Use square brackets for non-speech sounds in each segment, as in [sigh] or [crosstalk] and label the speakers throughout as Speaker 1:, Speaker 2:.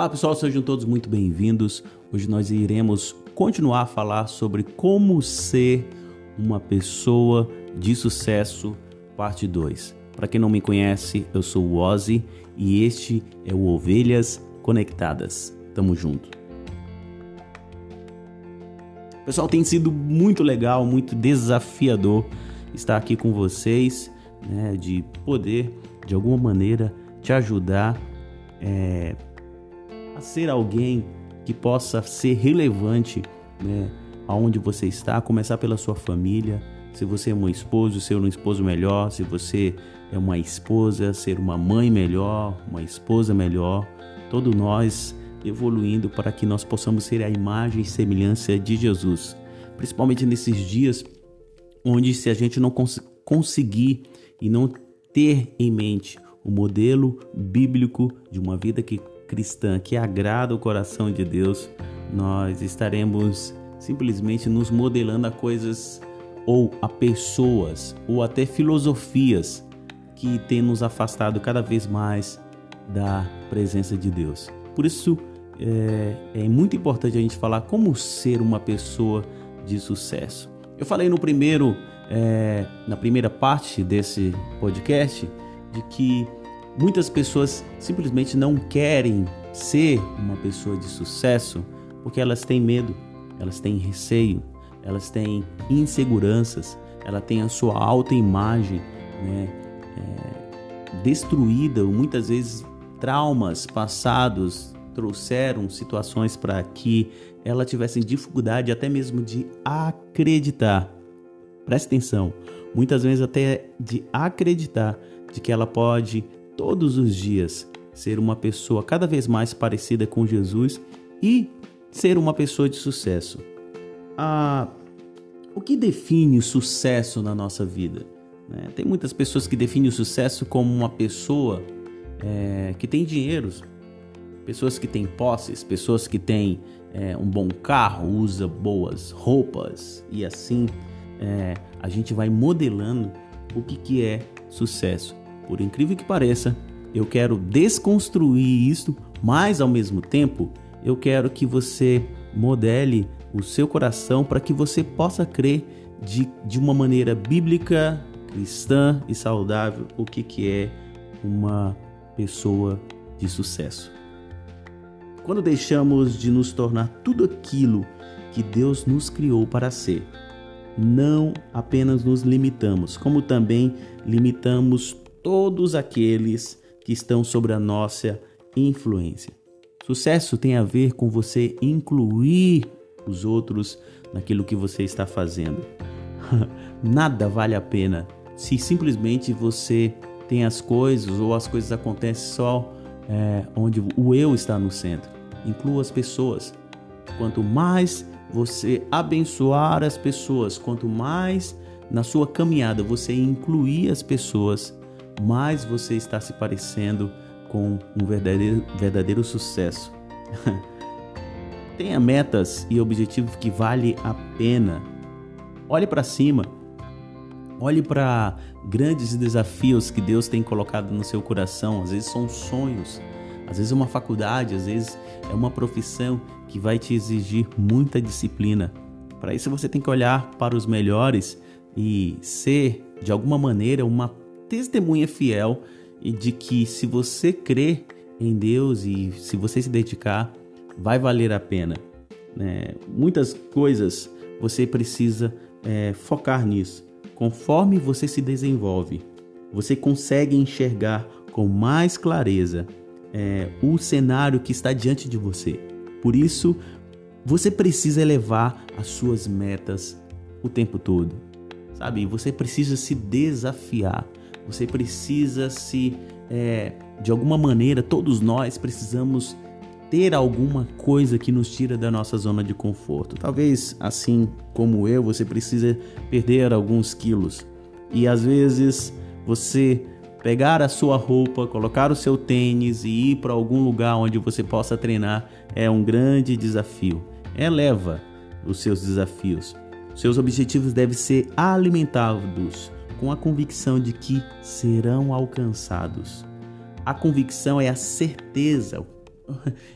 Speaker 1: Olá pessoal, sejam todos muito bem-vindos. Hoje nós iremos continuar a falar sobre como ser uma pessoa de sucesso, parte 2. Para quem não me conhece, eu sou o Ozzy e este é o Ovelhas Conectadas. Tamo junto. Pessoal, tem sido muito legal, muito desafiador estar aqui com vocês, né, de poder de alguma maneira te ajudar é, a ser alguém que possa ser relevante né, aonde você está, começar pela sua família. Se você é um esposo, ser um esposo melhor. Se você é uma esposa, ser uma mãe melhor, uma esposa melhor. Todos nós evoluindo para que nós possamos ser a imagem e semelhança de Jesus. Principalmente nesses dias onde se a gente não cons conseguir e não ter em mente o modelo bíblico de uma vida que cristã que agrada o coração de Deus, nós estaremos simplesmente nos modelando a coisas ou a pessoas ou até filosofias que têm nos afastado cada vez mais da presença de Deus. Por isso é, é muito importante a gente falar como ser uma pessoa de sucesso. Eu falei no primeiro, é, na primeira parte desse podcast, de que Muitas pessoas simplesmente não querem ser uma pessoa de sucesso porque elas têm medo, elas têm receio, elas têm inseguranças, ela tem a sua autoimagem né, é, destruída, muitas vezes traumas passados trouxeram situações para que ela tivesse dificuldade até mesmo de acreditar. Preste atenção, muitas vezes até de acreditar de que ela pode todos os dias ser uma pessoa cada vez mais parecida com Jesus e ser uma pessoa de sucesso. Ah, o que define o sucesso na nossa vida? Né? Tem muitas pessoas que definem o sucesso como uma pessoa é, que tem dinheiro, pessoas que têm posses, pessoas que têm é, um bom carro, usa boas roupas e assim é, a gente vai modelando o que, que é sucesso. Por incrível que pareça, eu quero desconstruir isso, mas ao mesmo tempo eu quero que você modele o seu coração para que você possa crer de, de uma maneira bíblica, cristã e saudável o que, que é uma pessoa de sucesso. Quando deixamos de nos tornar tudo aquilo que Deus nos criou para ser, não apenas nos limitamos, como também limitamos todos aqueles que estão sobre a nossa influência. Sucesso tem a ver com você incluir os outros naquilo que você está fazendo. [laughs] Nada vale a pena se simplesmente você tem as coisas ou as coisas acontecem só é, onde o eu está no centro. Inclua as pessoas. Quanto mais você abençoar as pessoas, quanto mais na sua caminhada você incluir as pessoas, mais você está se parecendo com um verdadeiro, verdadeiro sucesso. [laughs] Tenha metas e objetivos que vale a pena. Olhe para cima. Olhe para grandes desafios que Deus tem colocado no seu coração. Às vezes são sonhos, às vezes é uma faculdade, às vezes é uma profissão que vai te exigir muita disciplina. Para isso você tem que olhar para os melhores e ser de alguma maneira uma testemunha fiel de que se você crer em Deus e se você se dedicar, vai valer a pena. É, muitas coisas você precisa é, focar nisso. Conforme você se desenvolve, você consegue enxergar com mais clareza é, o cenário que está diante de você. Por isso, você precisa elevar as suas metas o tempo todo, sabe? Você precisa se desafiar. Você precisa se, é, de alguma maneira, todos nós precisamos ter alguma coisa que nos tira da nossa zona de conforto. Talvez, assim como eu, você precisa perder alguns quilos. E às vezes você pegar a sua roupa, colocar o seu tênis e ir para algum lugar onde você possa treinar é um grande desafio. Eleva os seus desafios. Seus objetivos devem ser alimentados com a convicção de que serão alcançados. A convicção é a certeza,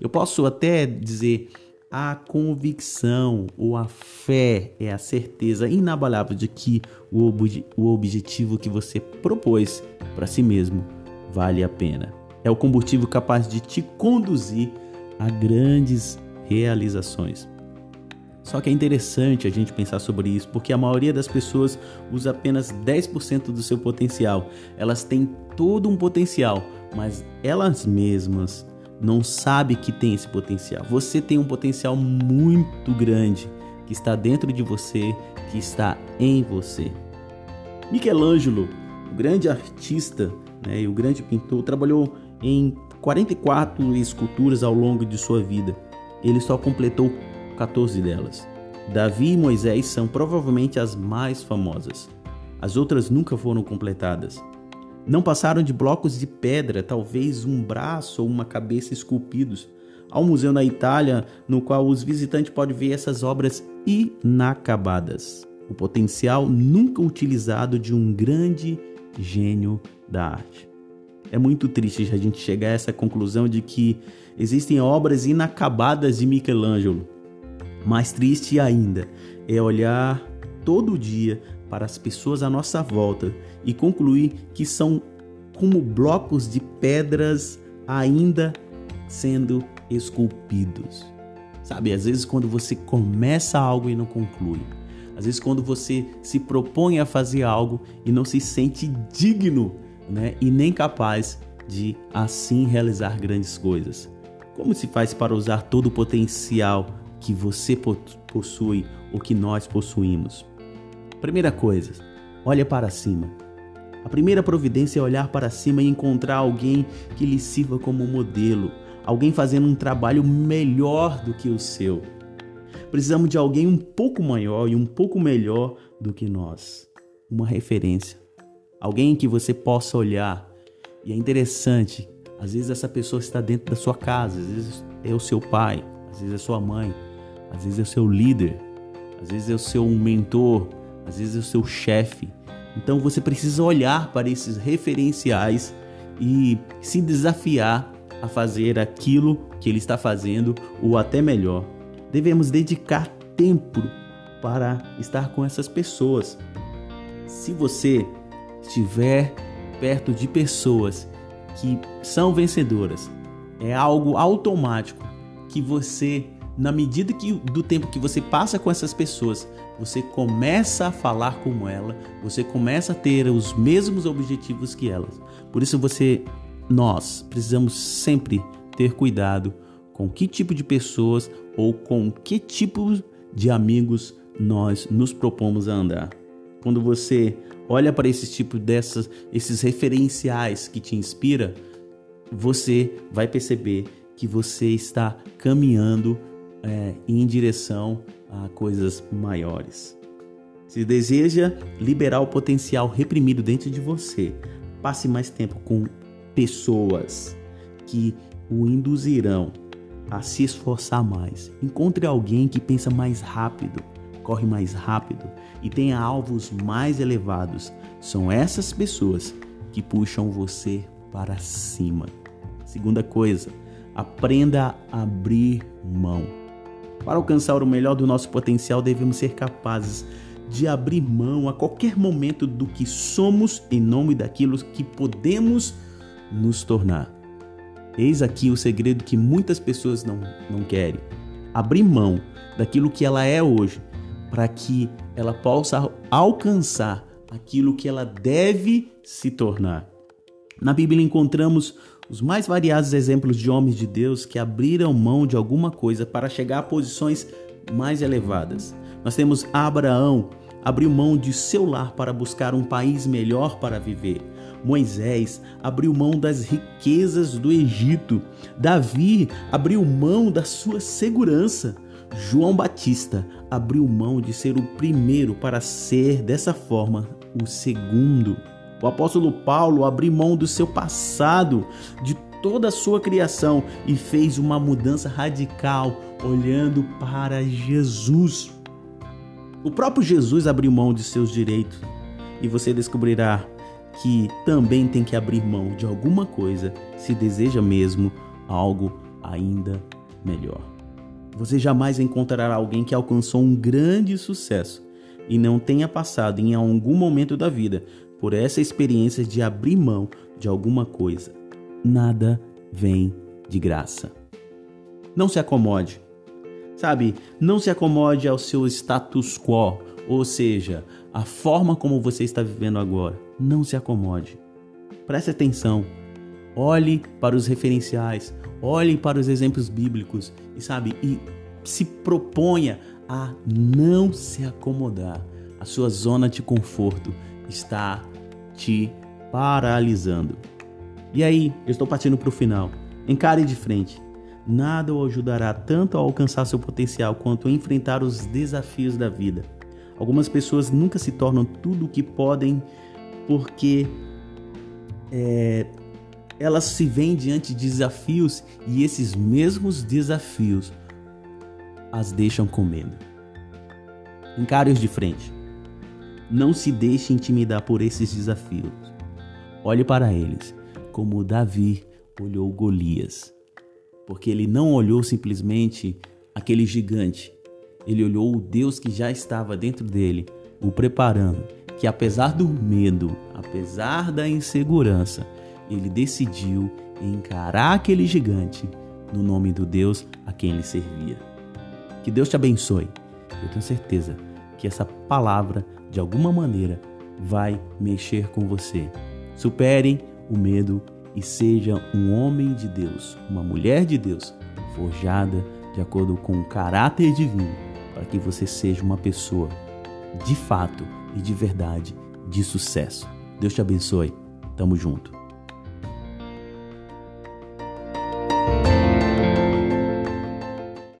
Speaker 1: eu posso até dizer a convicção ou a fé é a certeza inabalável de que o, ob o objetivo que você propôs para si mesmo vale a pena. É o combustível capaz de te conduzir a grandes realizações. Só que é interessante a gente pensar sobre isso, porque a maioria das pessoas usa apenas 10% do seu potencial. Elas têm todo um potencial, mas elas mesmas não sabem que tem esse potencial. Você tem um potencial muito grande que está dentro de você, que está em você. Michelangelo, o grande artista né, e o grande pintor, trabalhou em 44 esculturas ao longo de sua vida. Ele só completou 14 delas. Davi e Moisés são provavelmente as mais famosas. As outras nunca foram completadas. Não passaram de blocos de pedra, talvez um braço ou uma cabeça esculpidos. Há um museu na Itália no qual os visitantes podem ver essas obras inacabadas. O potencial nunca utilizado de um grande gênio da arte. É muito triste a gente chegar a essa conclusão de que existem obras inacabadas de Michelangelo mais triste ainda é olhar todo dia para as pessoas à nossa volta e concluir que são como blocos de pedras ainda sendo esculpidos. Sabe, às vezes quando você começa algo e não conclui, às vezes quando você se propõe a fazer algo e não se sente digno, né, e nem capaz de assim realizar grandes coisas. Como se faz para usar todo o potencial que você possui ou que nós possuímos. Primeira coisa, olha para cima. A primeira providência é olhar para cima e encontrar alguém que lhe sirva como modelo, alguém fazendo um trabalho melhor do que o seu. Precisamos de alguém um pouco maior e um pouco melhor do que nós. Uma referência. Alguém que você possa olhar. E é interessante, às vezes essa pessoa está dentro da sua casa, às vezes é o seu pai, às vezes é sua mãe, às vezes é o seu líder, às vezes é o seu mentor, às vezes é o seu chefe. Então você precisa olhar para esses referenciais e se desafiar a fazer aquilo que ele está fazendo ou até melhor. Devemos dedicar tempo para estar com essas pessoas. Se você estiver perto de pessoas que são vencedoras, é algo automático que você na medida que, do tempo que você passa com essas pessoas, você começa a falar como ela, você começa a ter os mesmos objetivos que elas. Por isso você, nós precisamos sempre ter cuidado com que tipo de pessoas ou com que tipo de amigos nós nos propomos a andar. Quando você olha para esses tipos dessas, esses referenciais que te inspira, você vai perceber que você está caminhando é, em direção a coisas maiores. Se deseja liberar o potencial reprimido dentro de você, passe mais tempo com pessoas que o induzirão a se esforçar mais. Encontre alguém que pensa mais rápido, corre mais rápido e tenha alvos mais elevados. São essas pessoas que puxam você para cima. Segunda coisa, aprenda a abrir mão. Para alcançar o melhor do nosso potencial, devemos ser capazes de abrir mão a qualquer momento do que somos em nome daquilo que podemos nos tornar. Eis aqui o segredo que muitas pessoas não, não querem: abrir mão daquilo que ela é hoje, para que ela possa alcançar aquilo que ela deve se tornar. Na Bíblia encontramos os mais variados exemplos de homens de Deus que abriram mão de alguma coisa para chegar a posições mais elevadas. Nós temos Abraão, abriu mão de seu lar para buscar um país melhor para viver. Moisés abriu mão das riquezas do Egito. Davi abriu mão da sua segurança. João Batista abriu mão de ser o primeiro para ser, dessa forma, o segundo. O apóstolo Paulo abriu mão do seu passado, de toda a sua criação e fez uma mudança radical olhando para Jesus. O próprio Jesus abriu mão de seus direitos e você descobrirá que também tem que abrir mão de alguma coisa se deseja mesmo algo ainda melhor. Você jamais encontrará alguém que alcançou um grande sucesso e não tenha passado em algum momento da vida por essa experiência de abrir mão de alguma coisa. Nada vem de graça. Não se acomode. Sabe, não se acomode ao seu status quo, ou seja, a forma como você está vivendo agora. Não se acomode. Preste atenção. Olhe para os referenciais, olhe para os exemplos bíblicos e sabe, e se proponha a não se acomodar. A sua zona de conforto está te paralisando. E aí, eu estou partindo para o final. Encare de frente. Nada o ajudará tanto a alcançar seu potencial quanto a enfrentar os desafios da vida. Algumas pessoas nunca se tornam tudo o que podem porque é, elas se veem diante de desafios e esses mesmos desafios as deixam com medo. Encare-os de frente. Não se deixe intimidar por esses desafios. Olhe para eles como Davi olhou Golias. Porque ele não olhou simplesmente aquele gigante, ele olhou o Deus que já estava dentro dele, o preparando, que apesar do medo, apesar da insegurança, ele decidiu encarar aquele gigante no nome do Deus a quem ele servia. Que Deus te abençoe. Eu tenho certeza que essa palavra, de alguma maneira, vai mexer com você. Supere o medo e seja um homem de Deus, uma mulher de Deus, forjada de acordo com o caráter divino, para que você seja uma pessoa de fato e de verdade de sucesso. Deus te abençoe. Tamo junto.